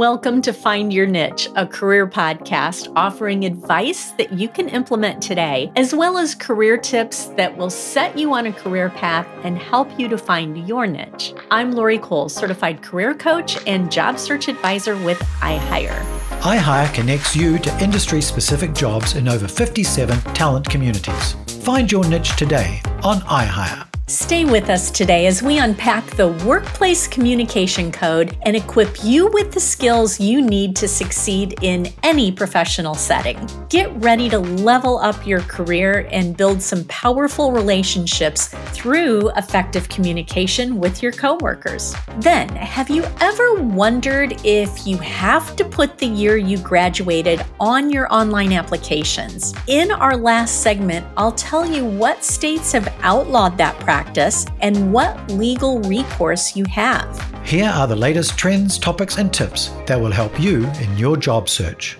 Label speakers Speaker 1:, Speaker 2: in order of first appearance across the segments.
Speaker 1: Welcome to Find Your Niche, a career podcast offering advice that you can implement today, as well as career tips that will set you on a career path and help you to find your niche. I'm Lori Cole, certified career coach and job search advisor with iHire.
Speaker 2: iHire connects you to industry specific jobs in over 57 talent communities. Find your niche today on iHire.
Speaker 1: Stay with us today as we unpack the workplace communication code and equip you with the skills you need to succeed in any professional setting. Get ready to level up your career and build some powerful relationships through effective communication with your coworkers. Then, have you ever wondered if you have to put the year you graduated on your online applications? In our last segment, I'll tell you what states have outlawed that practice practice and what legal recourse you have.
Speaker 2: Here are the latest trends, topics, and tips that will help you in your job search.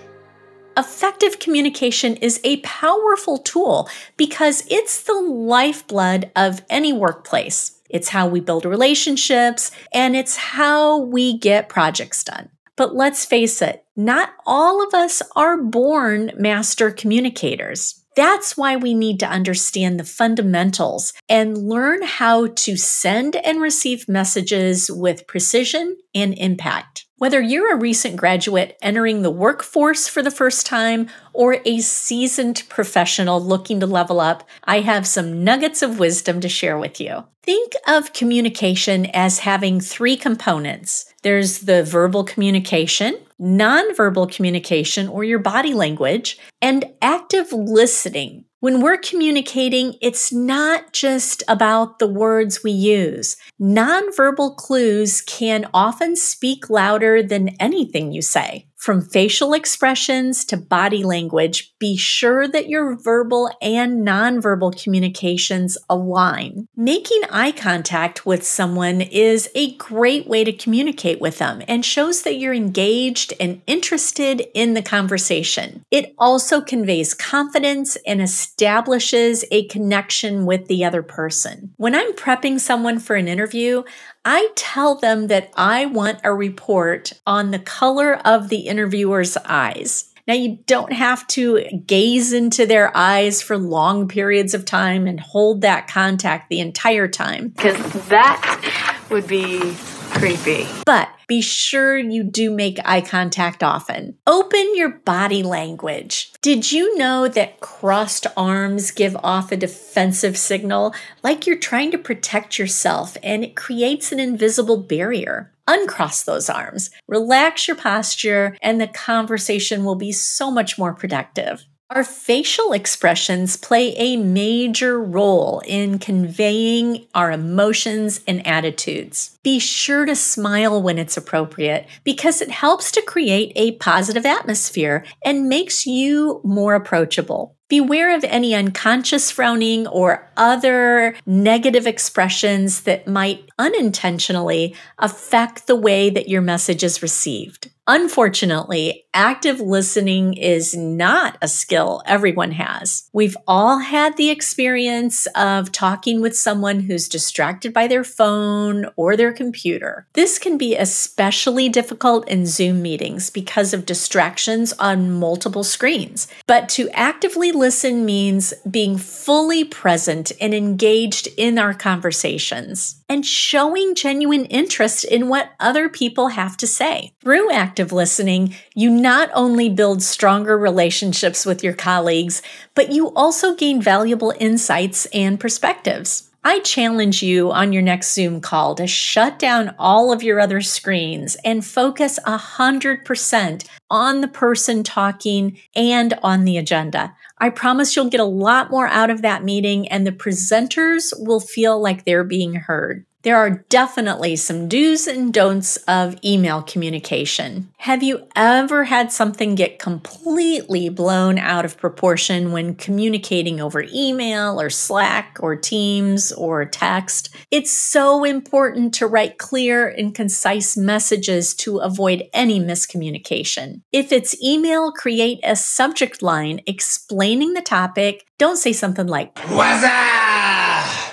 Speaker 1: Effective communication is a powerful tool because it's the lifeblood of any workplace. It's how we build relationships and it's how we get projects done. But let's face it, not all of us are born master communicators. That's why we need to understand the fundamentals and learn how to send and receive messages with precision and impact. Whether you're a recent graduate entering the workforce for the first time or a seasoned professional looking to level up, I have some nuggets of wisdom to share with you. Think of communication as having three components there's the verbal communication, nonverbal communication or your body language, and active listening. When we're communicating, it's not just about the words we use. Nonverbal clues can often speak louder than anything you say. From facial expressions to body language, be sure that your verbal and nonverbal communications align. Making eye contact with someone is a great way to communicate with them and shows that you're engaged and interested in the conversation. It also conveys confidence and establishes a connection with the other person. When I'm prepping someone for an interview, I tell them that I want a report on the color of the interviewer's eyes. Now, you don't have to gaze into their eyes for long periods of time and hold that contact the entire time.
Speaker 3: Because that would be creepy.
Speaker 1: But be sure you do make eye contact often. Open your body language. Did you know that crossed arms give off a defensive signal like you're trying to protect yourself and it creates an invisible barrier? Uncross those arms, relax your posture, and the conversation will be so much more productive. Our facial expressions play a major role in conveying our emotions and attitudes. Be sure to smile when it's appropriate because it helps to create a positive atmosphere and makes you more approachable. Beware of any unconscious frowning or other negative expressions that might unintentionally affect the way that your message is received. Unfortunately, active listening is not a skill everyone has. We've all had the experience of talking with someone who's distracted by their phone or their computer. This can be especially difficult in Zoom meetings because of distractions on multiple screens. But to actively listen means being fully present and engaged in our conversations and showing genuine interest in what other people have to say. Through active listening, you not only build stronger relationships with your colleagues, but you also gain valuable insights and perspectives. I challenge you on your next Zoom call to shut down all of your other screens and focus 100% on the person talking and on the agenda. I promise you'll get a lot more out of that meeting and the presenters will feel like they're being heard. There are definitely some do's and don'ts of email communication. Have you ever had something get completely blown out of proportion when communicating over email or Slack or Teams or text? It's so important to write clear and concise messages to avoid any miscommunication. If it's email, create a subject line explaining the topic. Don't say something like, What's up?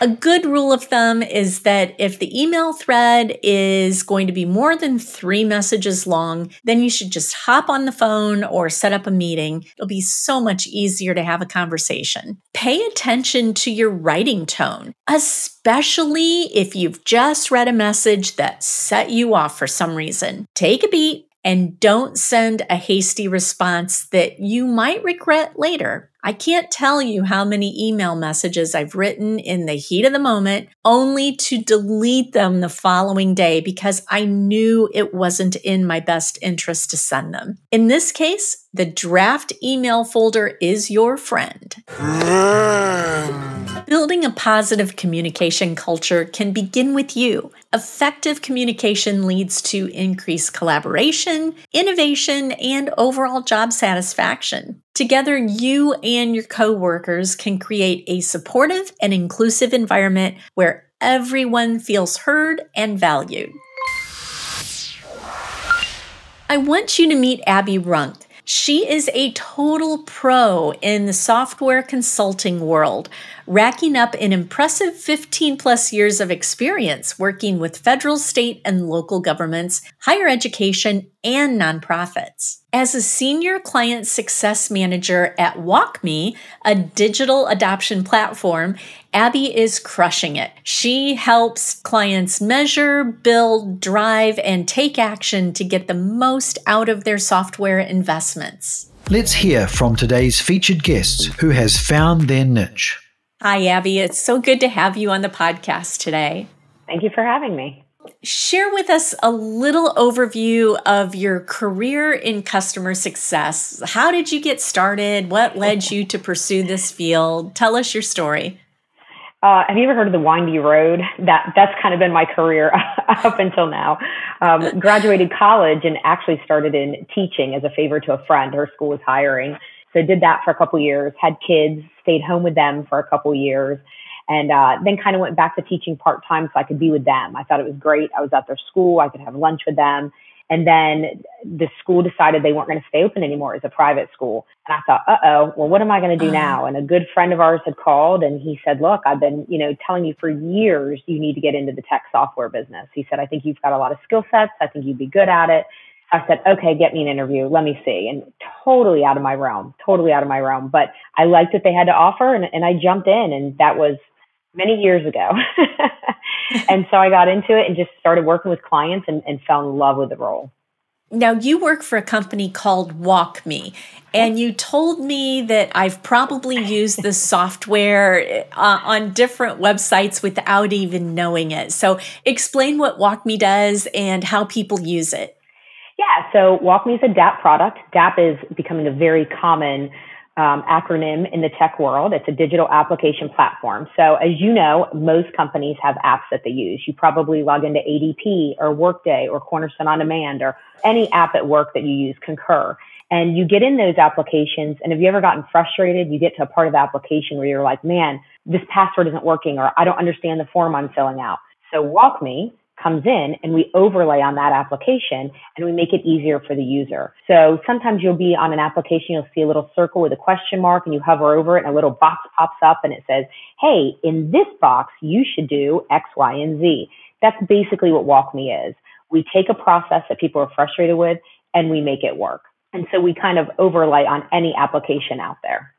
Speaker 1: A good rule of thumb is that if the email thread is going to be more than three messages long, then you should just hop on the phone or set up a meeting. It'll be so much easier to have a conversation. Pay attention to your writing tone, especially if you've just read a message that set you off for some reason. Take a beat and don't send a hasty response that you might regret later. I can't tell you how many email messages I've written in the heat of the moment only to delete them the following day because I knew it wasn't in my best interest to send them. In this case, the draft email folder is your friend. Building a positive communication culture can begin with you. Effective communication leads to increased collaboration, innovation, and overall job satisfaction. Together, you and your coworkers can create a supportive and inclusive environment where everyone feels heard and valued. I want you to meet Abby Runk. She is a total pro in the software consulting world, racking up an impressive 15 plus years of experience working with federal, state, and local governments, higher education, and nonprofits. As a senior client success manager at WalkMe, a digital adoption platform, Abby is crushing it. She helps clients measure, build, drive, and take action to get the most out of their software investments.
Speaker 2: Let's hear from today's featured guest who has found their niche.
Speaker 1: Hi, Abby. It's so good to have you on the podcast today.
Speaker 4: Thank you for having me
Speaker 1: share with us a little overview of your career in customer success. How did you get started? What led you to pursue this field? Tell us your story.
Speaker 4: Uh, have you ever heard of the windy road? That that's kind of been my career up until now. Um, graduated college and actually started in teaching as a favor to a friend. Her school was hiring, so did that for a couple years. Had kids, stayed home with them for a couple years, and uh, then kind of went back to teaching part time so I could be with them. I thought it was great. I was at their school. I could have lunch with them. And then the school decided they weren't going to stay open anymore as a private school. And I thought, uh oh, well, what am I going to do uh-huh. now? And a good friend of ours had called and he said, look, I've been, you know, telling you for years you need to get into the tech software business. He said, I think you've got a lot of skill sets. I think you'd be good at it. I said, okay, get me an interview. Let me see. And totally out of my realm, totally out of my realm. But I liked what they had to offer and, and I jumped in and that was many years ago. and so I got into it and just started working with clients and, and fell in love with the role.
Speaker 1: Now, you work for a company called WalkMe, and you told me that I've probably used the software uh, on different websites without even knowing it. So, explain what WalkMe does and how people use it.
Speaker 4: Yeah, so WalkMe is a DAP product. DAP is becoming a very common um, acronym in the tech world. It's a digital application platform. So as you know, most companies have apps that they use. You probably log into ADP or Workday or Cornerstone On Demand or any app at work that you use, Concur. And you get in those applications. And have you ever gotten frustrated? You get to a part of the application where you're like, man, this password isn't working or I don't understand the form I'm filling out. So WalkMe comes in and we overlay on that application and we make it easier for the user. So sometimes you'll be on an application, you'll see a little circle with a question mark and you hover over it and a little box pops up and it says, Hey, in this box, you should do X, Y, and Z. That's basically what WalkMe is. We take a process that people are frustrated with and we make it work. And so we kind of overlay on any application out there.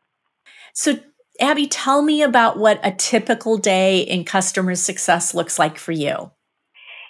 Speaker 1: So Abby, tell me about what a typical day in customer success looks like for you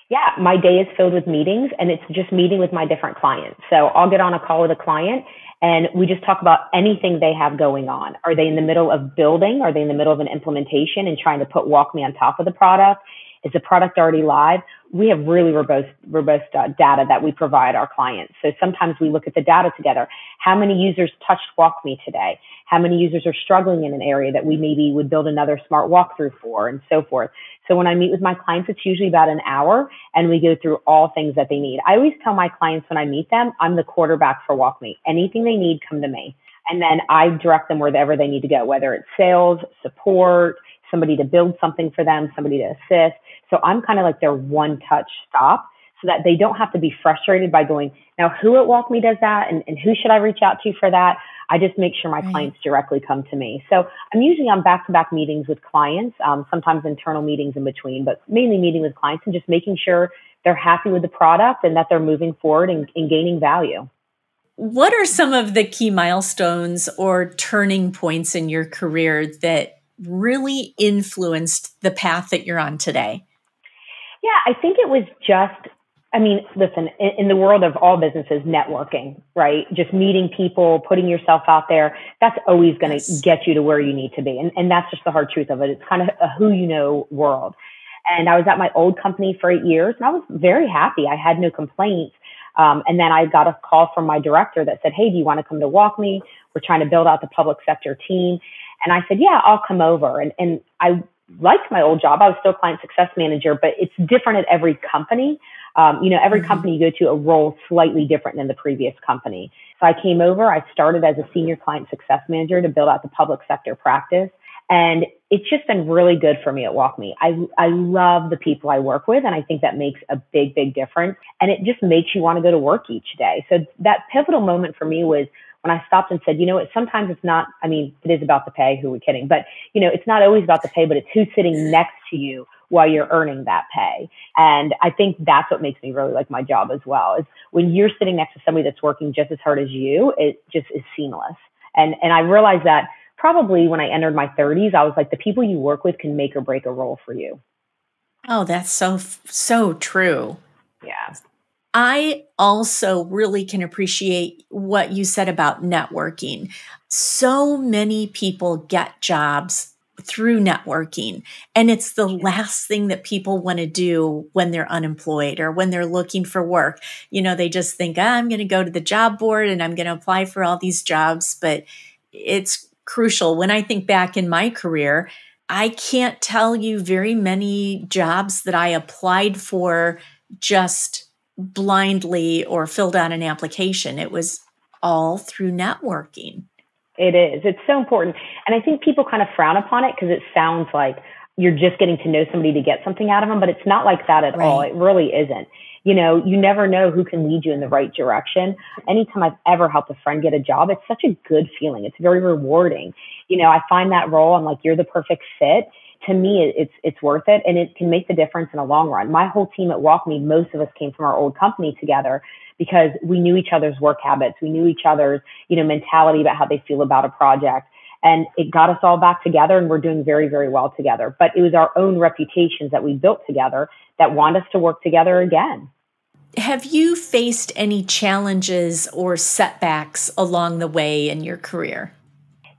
Speaker 4: yeah, my day is filled with meetings and it's just meeting with my different clients. So I'll get on a call with a client and we just talk about anything they have going on. Are they in the middle of building? Are they in the middle of an implementation and trying to put WalkMe on top of the product? Is the product already live? We have really robust, robust uh, data that we provide our clients. So sometimes we look at the data together. How many users touched WalkMe today? How many users are struggling in an area that we maybe would build another smart walkthrough for and so forth. So when I meet with my clients, it's usually about an hour and we go through all things that they need. I always tell my clients when I meet them, I'm the quarterback for WalkMe. Anything they need, come to me. And then I direct them wherever they need to go, whether it's sales, support, somebody to build something for them, somebody to assist. So I'm kind of like their one touch stop. so that they don't have to be frustrated by going, now who at WalkMe does that and, and who should I reach out to for that? I just make sure my right. clients directly come to me. So I'm usually on back to back meetings with clients, um, sometimes internal meetings in between, but mainly meeting with clients and just making sure they're happy with the product and that they're moving forward and, and gaining value.
Speaker 1: What are some of the key milestones or turning points in your career that really influenced the path that you're on today?
Speaker 4: Yeah, I think it was just I mean, listen, in, in, the world of all businesses, networking, right? Just meeting people, putting yourself out there, that's always going to yes. get you to where you need to be. And, and that's just the hard truth of it. It's kind of a who you know world. And I was at my old company for eight years and I was very happy. I had no complaints. Um, and then I got a call from my director that said, Hey, do you want to come to WalkMe? We're trying to build out the public sector team. And I said, Yeah, I'll come over. And, and I liked my old job. I was still client success manager, but it's different at every company. Um, you know, every mm-hmm. company you go to, a role slightly different than the previous company. So I came over. I started as a senior client success manager to build out the public sector practice. And it's just been really good for me at WalkMe. I, I love the people I work with, and I think that makes a big, big difference. And it just makes you want to go to work each day. So that pivotal moment for me was when I stopped and said, you know what, sometimes it's not, I mean, it is about the pay, who are we kidding? But, you know, it's not always about the pay, but it's who's sitting next to you while you're earning that pay. And I think that's what makes me really like my job as well is when you're sitting next to somebody that's working just as hard as you, it just is seamless. And, and I realized that probably when I entered my 30s, I was like, the people you work with can make or break a role for you.
Speaker 1: Oh, that's so, so true.
Speaker 4: Yeah.
Speaker 1: I also really can appreciate what you said about networking. So many people get jobs through networking, and it's the last thing that people want to do when they're unemployed or when they're looking for work. You know, they just think, oh, I'm going to go to the job board and I'm going to apply for all these jobs. But it's crucial. When I think back in my career, I can't tell you very many jobs that I applied for just blindly or filled out an application. It was all through networking.
Speaker 4: It is. It's so important. And I think people kind of frown upon it because it sounds like you're just getting to know somebody to get something out of them, but it's not like that at right. all. It really isn't. You know, you never know who can lead you in the right direction. Anytime I've ever helped a friend get a job, it's such a good feeling. It's very rewarding. You know, I find that role, I'm like, you're the perfect fit to me, it's it's worth it, and it can make the difference in the long run. My whole team at WalkMe, most of us came from our old company together because we knew each other's work habits, we knew each other's you know mentality about how they feel about a project, and it got us all back together, and we're doing very very well together. But it was our own reputations that we built together that want us to work together again.
Speaker 1: Have you faced any challenges or setbacks along the way in your career?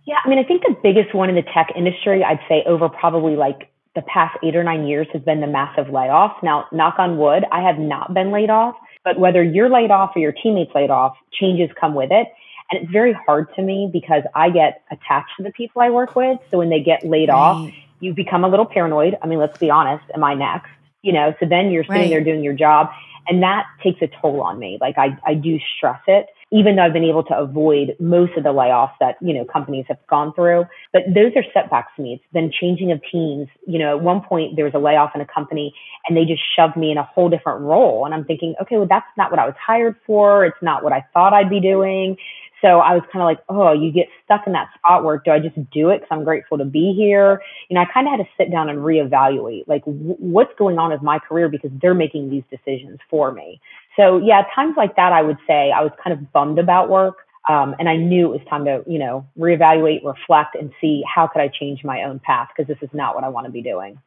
Speaker 4: Yeah, I mean, I think the biggest one in the tech industry, I'd say over probably like the past eight or nine years has been the massive layoffs. Now, knock on wood, I have not been laid off, but whether you're laid off or your teammates laid off, changes come with it. And it's very hard to me because I get attached to the people I work with. So when they get laid right. off, you become a little paranoid. I mean, let's be honest. Am I next? You know, so then you're sitting right. there doing your job and that takes a toll on me. Like I, I do stress it even though I've been able to avoid most of the layoffs that, you know, companies have gone through. But those are setbacks to me. It's been changing of teams. You know, at one point there was a layoff in a company and they just shoved me in a whole different role. And I'm thinking, okay, well, that's not what I was hired for. It's not what I thought I'd be doing. So I was kind of like, oh, you get stuck in that spot where do I just do it because I'm grateful to be here? You know, I kind of had to sit down and reevaluate like w- what's going on with my career because they're making these decisions for me. So yeah, times like that, I would say I was kind of bummed about work. Um, and I knew it was time to, you know, reevaluate, reflect, and see how could I change my own path because this is not what I want to be doing.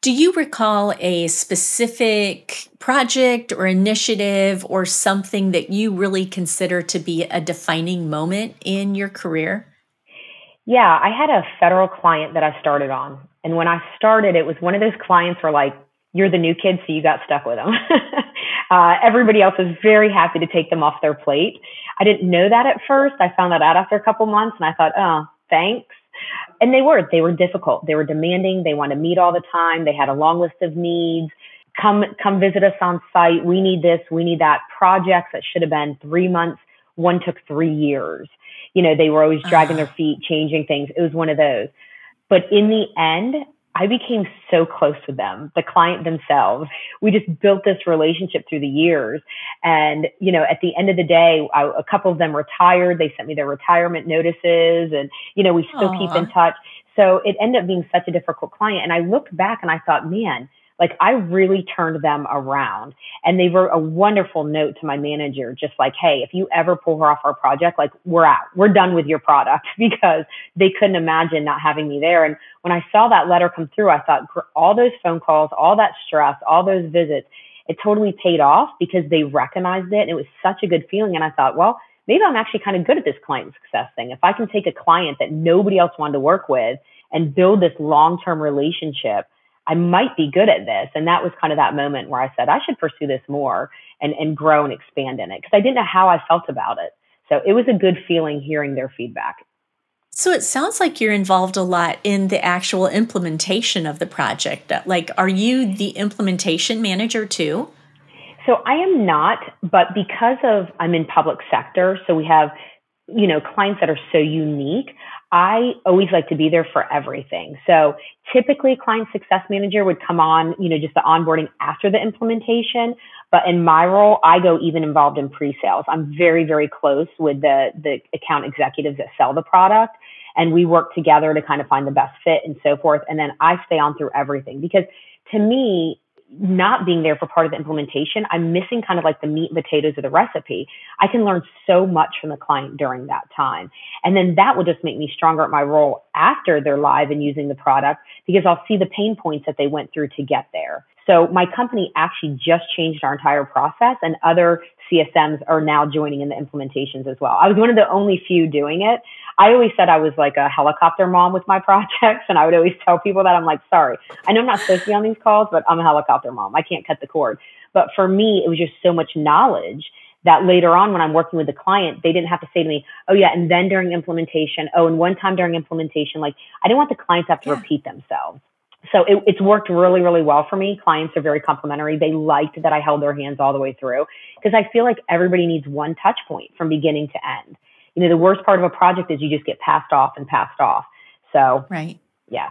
Speaker 1: Do you recall a specific project or initiative or something that you really consider to be a defining moment in your career?
Speaker 4: Yeah, I had a federal client that I started on. And when I started, it was one of those clients where, like, you're the new kid, so you got stuck with them. uh, everybody else was very happy to take them off their plate. I didn't know that at first. I found that out after a couple months, and I thought, oh, thanks. And they were, they were difficult. They were demanding. They wanted to meet all the time. They had a long list of needs. Come, come visit us on site. We need this. We need that. Projects that should have been three months. One took three years. You know, they were always dragging their feet, changing things. It was one of those. But in the end, I became so close with them, the client themselves. We just built this relationship through the years. And, you know, at the end of the day, I, a couple of them retired. They sent me their retirement notices and, you know, we still Aww. keep in touch. So it ended up being such a difficult client. And I looked back and I thought, man, like I really turned them around and they wrote a wonderful note to my manager, just like, Hey, if you ever pull her off our project, like we're out, we're done with your product because they couldn't imagine not having me there. And when I saw that letter come through, I thought all those phone calls, all that stress, all those visits, it totally paid off because they recognized it. And it was such a good feeling. And I thought, well, maybe I'm actually kind of good at this client success thing. If I can take a client that nobody else wanted to work with and build this long-term relationship, I might be good at this. And that was kind of that moment where I said, I should pursue this more and, and grow and expand in it because I didn't know how I felt about it. So it was a good feeling hearing their feedback.
Speaker 1: So it sounds like you're involved a lot in the actual implementation of the project. Uh, like, are you the implementation manager too?
Speaker 4: So I am not, but because of I'm in public sector, so we have you know clients that are so unique I always like to be there for everything. So typically client success manager would come on, you know, just the onboarding after the implementation. But in my role, I go even involved in pre-sales. I'm very, very close with the, the account executives that sell the product. And we work together to kind of find the best fit and so forth. And then I stay on through everything because to me, not being there for part of the implementation, I'm missing kind of like the meat and potatoes of the recipe. I can learn so much from the client during that time. And then that will just make me stronger at my role after they're live and using the product because I'll see the pain points that they went through to get there. So my company actually just changed our entire process and other CSMs are now joining in the implementations as well. I was one of the only few doing it. I always said I was like a helicopter mom with my projects, and I would always tell people that I'm like, sorry, I know I'm not supposed to be on these calls, but I'm a helicopter mom. I can't cut the cord. But for me, it was just so much knowledge that later on when I'm working with the client, they didn't have to say to me, oh yeah, and then during implementation, oh, and one time during implementation, like I didn't want the clients to have to yeah. repeat themselves so it, it's worked really, really well for me. Clients are very complimentary. They liked that I held their hands all the way through because I feel like everybody needs one touch point from beginning to end. You know, the worst part of a project is you just get passed off and passed off. So,
Speaker 1: right.
Speaker 4: Yeah.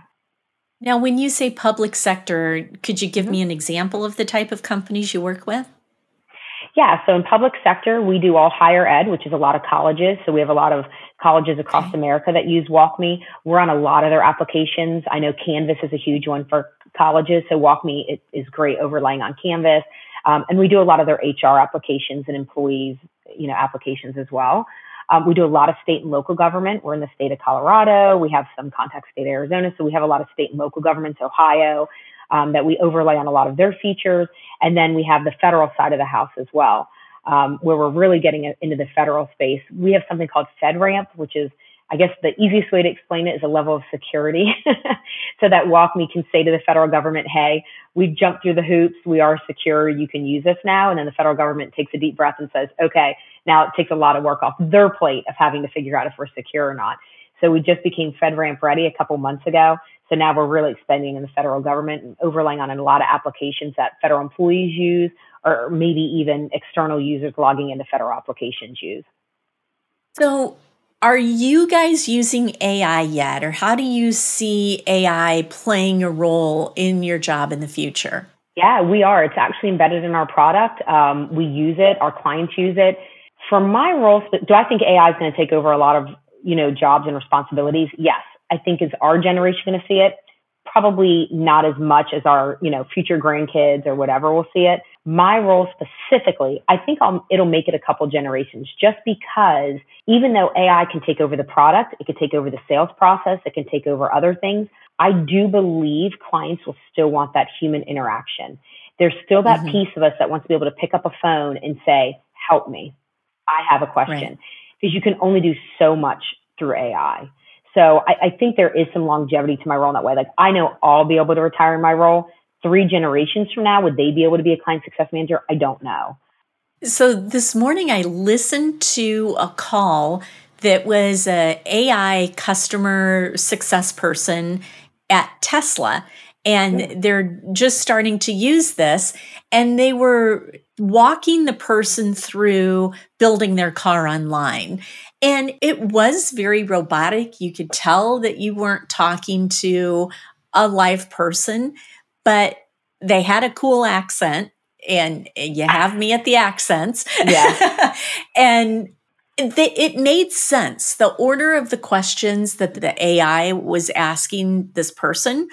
Speaker 1: Now, when you say public sector, could you give mm-hmm. me an example of the type of companies you work with?
Speaker 4: Yeah, so in public sector, we do all higher ed, which is a lot of colleges. So we have a lot of colleges across okay. America that use WalkMe. We're on a lot of their applications. I know Canvas is a huge one for colleges, so WalkMe is great overlaying on Canvas. Um, and we do a lot of their HR applications and employees, you know, applications as well. Um, we do a lot of state and local government. We're in the state of Colorado. We have some contact state Arizona, so we have a lot of state and local governments, Ohio, um, that we overlay on a lot of their features. And then we have the federal side of the house as well, um, where we're really getting into the federal space. We have something called FedRAMP, which is I guess the easiest way to explain it is a level of security so that WalkMe can say to the federal government, hey, we've jumped through the hoops. We are secure. You can use us now. And then the federal government takes a deep breath and says, okay, now it takes a lot of work off their plate of having to figure out if we're secure or not. So we just became FedRAMP ready a couple months ago. So now we're really expanding in the federal government and overlaying on a lot of applications that federal employees use, or maybe even external users logging into federal applications use.
Speaker 1: So, are you guys using AI yet, or how do you see AI playing a role in your job in the future?
Speaker 4: Yeah, we are. It's actually embedded in our product. Um, we use it. Our clients use it. For my role, do I think AI is going to take over a lot of you know, jobs and responsibilities, yes, I think is our generation going to see it. Probably not as much as our, you know, future grandkids or whatever will see it. My role specifically, I think I'll, it'll make it a couple generations just because even though AI can take over the product, it can take over the sales process, it can take over other things. I do believe clients will still want that human interaction. There's still that mm-hmm. piece of us that wants to be able to pick up a phone and say, help me. I have a question. Right because you can only do so much through AI. So I, I, think there is some longevity to my role in that way. Like I know I'll be able to retire in my role. Three generations from now, would they be able to be a client success manager? I don't know.
Speaker 1: So this morning I listened to a call that was a AI customer success person at Tesla and they're just starting to use this and they were walking the person through building their car online and it was very robotic you could tell that you weren't talking to a live person, but they had a cool accent and you have me at the accents.
Speaker 4: Yeah.
Speaker 1: and it made sense. The order of the questions that the AI was asking this person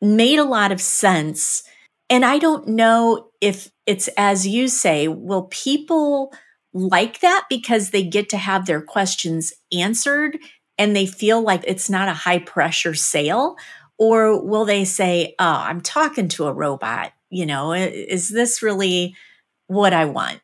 Speaker 1: made a lot of sense. And I don't know if it's as you say, will people like that because they get to have their questions answered and they feel like it's not a high pressure sale? Or will they say, oh, I'm talking to a robot? You know, is this really what I want?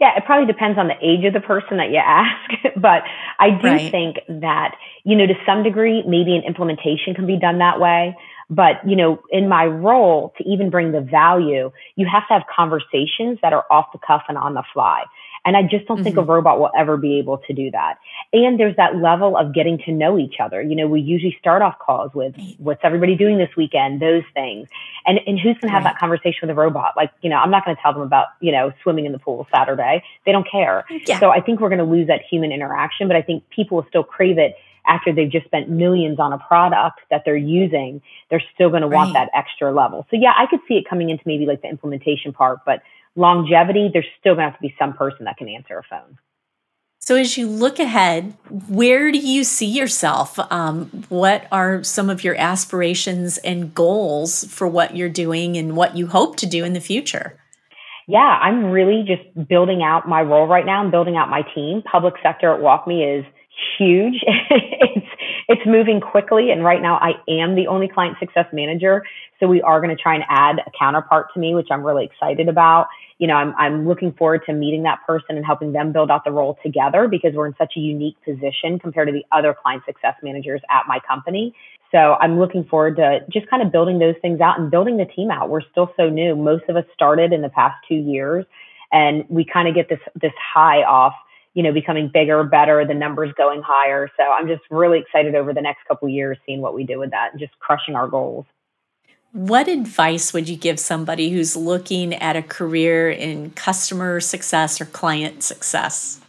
Speaker 4: Yeah, it probably depends on the age of the person that you ask. but I do right. think that, you know, to some degree, maybe an implementation can be done that way. But, you know, in my role to even bring the value, you have to have conversations that are off the cuff and on the fly. And I just don't mm-hmm. think a mm-hmm. robot will ever be able to do that. And there's that level of getting to know each other. You know, we usually start off calls with what's everybody doing this weekend, those things. And and who's gonna have right. that conversation with a robot? Like, you know, I'm not gonna tell them about, you know, swimming in the pool Saturday. They don't care. Yeah. So I think we're gonna lose that human interaction, but I think people will still crave it after they've just spent millions on a product that they're using, they're still going to want that extra level. So yeah, I could see it coming into maybe like the implementation part, but longevity, there's still going to have to be some person that can answer a phone.
Speaker 1: So, as you look ahead, where do you see yourself? Um, what are some of your aspirations and goals for what you're doing and what you hope to do in the future?
Speaker 4: Yeah, I'm really just building out my role right now and building out my team. Public sector at WalkMe is huge. it's it's moving quickly, and right now I am the only client success manager. So we are going to try and add a counterpart to me, which I'm really excited about you know, I'm, I'm looking forward to meeting that person and helping them build out the role together because we're in such a unique position compared to the other client success managers at my company. So I'm looking forward to just kind of building those things out and building the team out. We're still so new. Most of us started in the past two years and we kind of get this, this high off, you know, becoming bigger, better, the numbers going higher. So I'm just really excited over the next couple years, seeing what we do with that and just crushing our goals.
Speaker 1: What advice would you give somebody who's looking at a career in customer success or client success?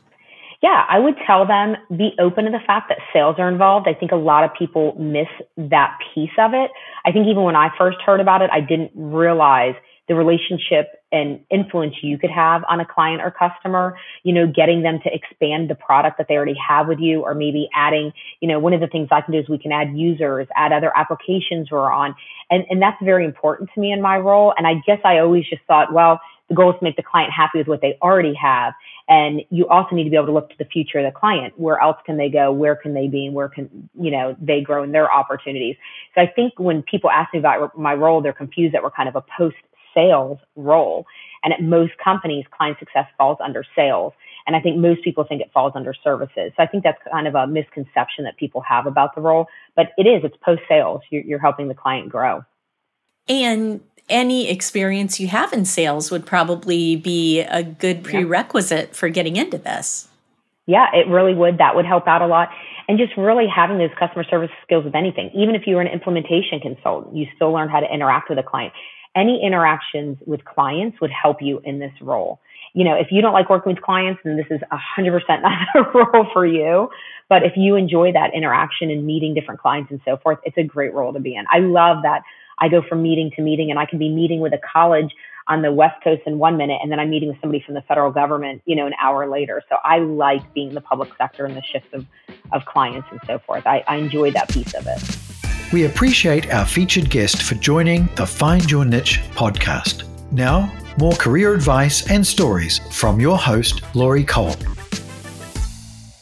Speaker 4: Yeah, I would tell them be open to the fact that sales are involved. I think a lot of people miss that piece of it. I think even when I first heard about it, I didn't realize the relationship and influence you could have on a client or customer, you know, getting them to expand the product that they already have with you, or maybe adding, you know, one of the things I can do is we can add users, add other applications we're on. And, and that's very important to me in my role. And I guess I always just thought, well, the goal is to make the client happy with what they already have. And you also need to be able to look to the future of the client. Where else can they go? Where can they be? And where can, you know, they grow in their opportunities? So I think when people ask me about my role, they're confused that we're kind of a post sales role. And at most companies, client success falls under sales. And I think most people think it falls under services. So I think that's kind of a misconception that people have about the role, but it is, it's post sales. You're, you're helping the client grow.
Speaker 1: And any experience you have in sales would probably be a good prerequisite yeah. for getting into this.
Speaker 4: Yeah, it really would. That would help out a lot. And just really having those customer service skills with anything. Even if you were an implementation consultant, you still learn how to interact with a client any interactions with clients would help you in this role. You know, if you don't like working with clients, then this is 100% not a role for you. But if you enjoy that interaction and meeting different clients and so forth, it's a great role to be in. I love that I go from meeting to meeting and I can be meeting with a college on the West Coast in one minute and then I'm meeting with somebody from the federal government, you know, an hour later. So I like being the public sector and the shifts of, of clients and so forth. I, I enjoy that piece of it.
Speaker 2: We appreciate our featured guest for joining the Find Your Niche podcast. Now, more career advice and stories from your host, Lori Cole.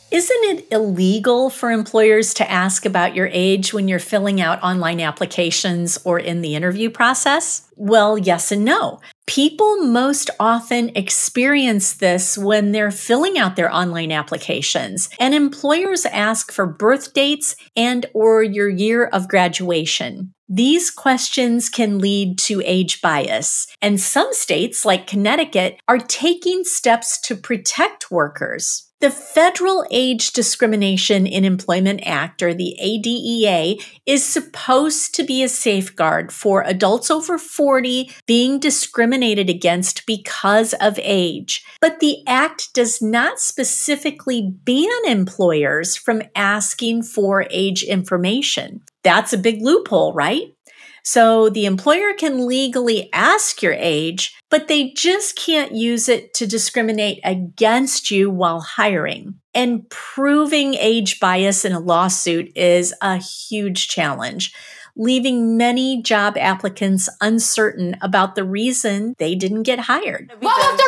Speaker 1: Isn't it illegal for employers to ask about your age when you're filling out online applications or in the interview process? Well, yes and no. People most often experience this when they're filling out their online applications and employers ask for birth dates and or your year of graduation. These questions can lead to age bias, and some states like Connecticut are taking steps to protect workers. The Federal Age Discrimination in Employment Act, or the ADEA, is supposed to be a safeguard for adults over 40 being discriminated against because of age. But the Act does not specifically ban employers from asking for age information. That's a big loophole, right? So the employer can legally ask your age, but they just can't use it to discriminate against you while hiring. And proving age bias in a lawsuit is a huge challenge leaving many job applicants uncertain about the reason they didn't get hired.
Speaker 5: What was the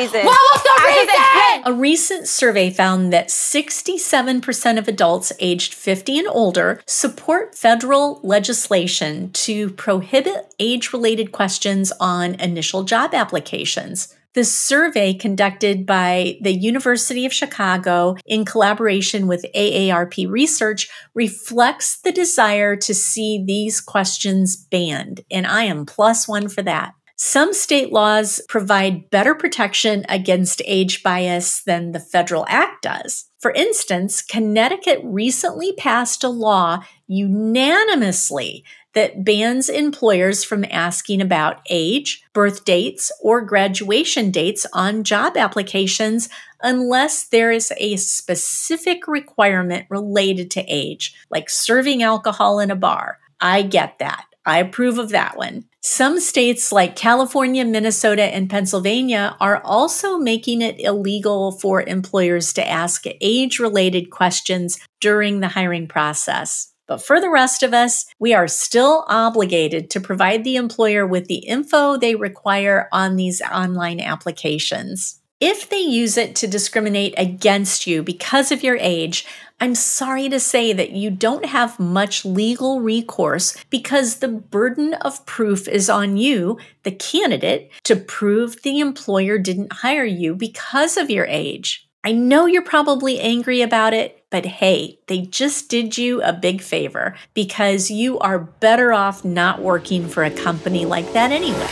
Speaker 5: reason? What was the reason?
Speaker 1: A recent survey found that 67% of adults aged 50 and older support federal legislation to prohibit age related questions on initial job applications. The survey conducted by the University of Chicago in collaboration with AARP Research reflects the desire to see these questions banned, and I am plus one for that. Some state laws provide better protection against age bias than the federal act does. For instance, Connecticut recently passed a law unanimously that bans employers from asking about age, birth dates, or graduation dates on job applications unless there is a specific requirement related to age, like serving alcohol in a bar. I get that. I approve of that one. Some states like California, Minnesota, and Pennsylvania are also making it illegal for employers to ask age related questions during the hiring process. But for the rest of us, we are still obligated to provide the employer with the info they require on these online applications. If they use it to discriminate against you because of your age, I'm sorry to say that you don't have much legal recourse because the burden of proof is on you, the candidate, to prove the employer didn't hire you because of your age. I know you're probably angry about it, but hey, they just did you a big favor because you are better off not working for a company like that anyway.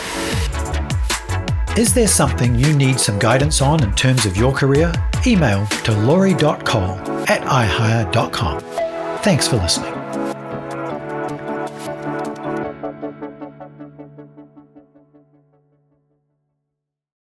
Speaker 2: Is there something you need some guidance on in terms of your career? Email to lori.cole at ihire.com. Thanks for listening.